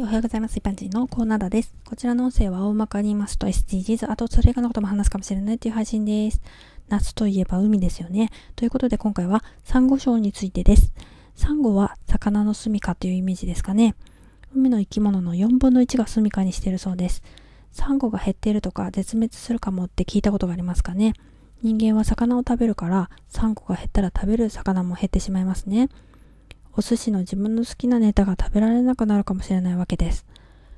おはようございます。一般人のコーナーです。こちらの音声は大まかに言いますと SDGs、あとそれ以外のことも話すかもしれないという配信です。夏といえば海ですよね。ということで今回はサンゴ礁についてです。サンゴは魚の住処というイメージですかね。海の生き物の4分の1が住処にしているそうです。サンゴが減っているとか絶滅するかもって聞いたことがありますかね。人間は魚を食べるからサンゴが減ったら食べる魚も減ってしまいますね。お寿司の自分の好きなネタが食べられなくなるかもしれないわけです。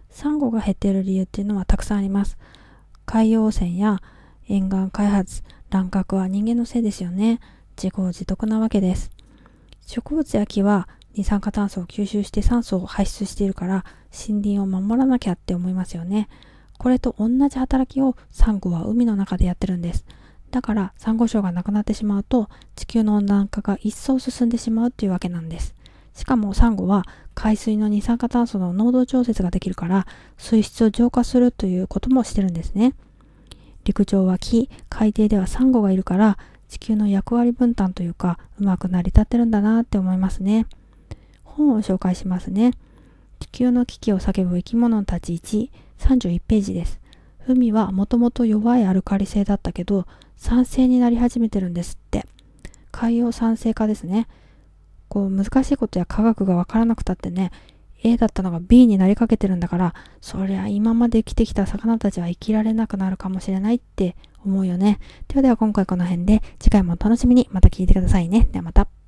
サンゴが減っている理由っていうのはたくさんあります。海洋汚染や沿岸開発、乱獲は人間のせいですよね。自業自得なわけです。植物や木は二酸化炭素を吸収して酸素を排出しているから森林を守らなきゃって思いますよね。これと同じ働きをサンゴは海の中でやってるんです。だからサンゴ礁がなくなってしまうと地球の温暖化が一層進んでしまうっていうわけなんです。しかもサンゴは海水の二酸化炭素の濃度調節ができるから水質を浄化するということもしてるんですね。陸上は木、海底ではサンゴがいるから地球の役割分担というかうまく成り立ってるんだなって思いますね。本を紹介しますね。地球の危機を叫ぶ生き物たち1、31ページです。海はもともと弱いアルカリ性だったけど酸性になり始めてるんですって。海洋酸性化ですね。こう難しいことや科学がわからなくたってね A だったのが B になりかけてるんだからそりゃ今まで生きてきた魚たちは生きられなくなるかもしれないって思うよね。ではでは今回この辺で次回もお楽しみに。また聞いてくださいね。ではまた。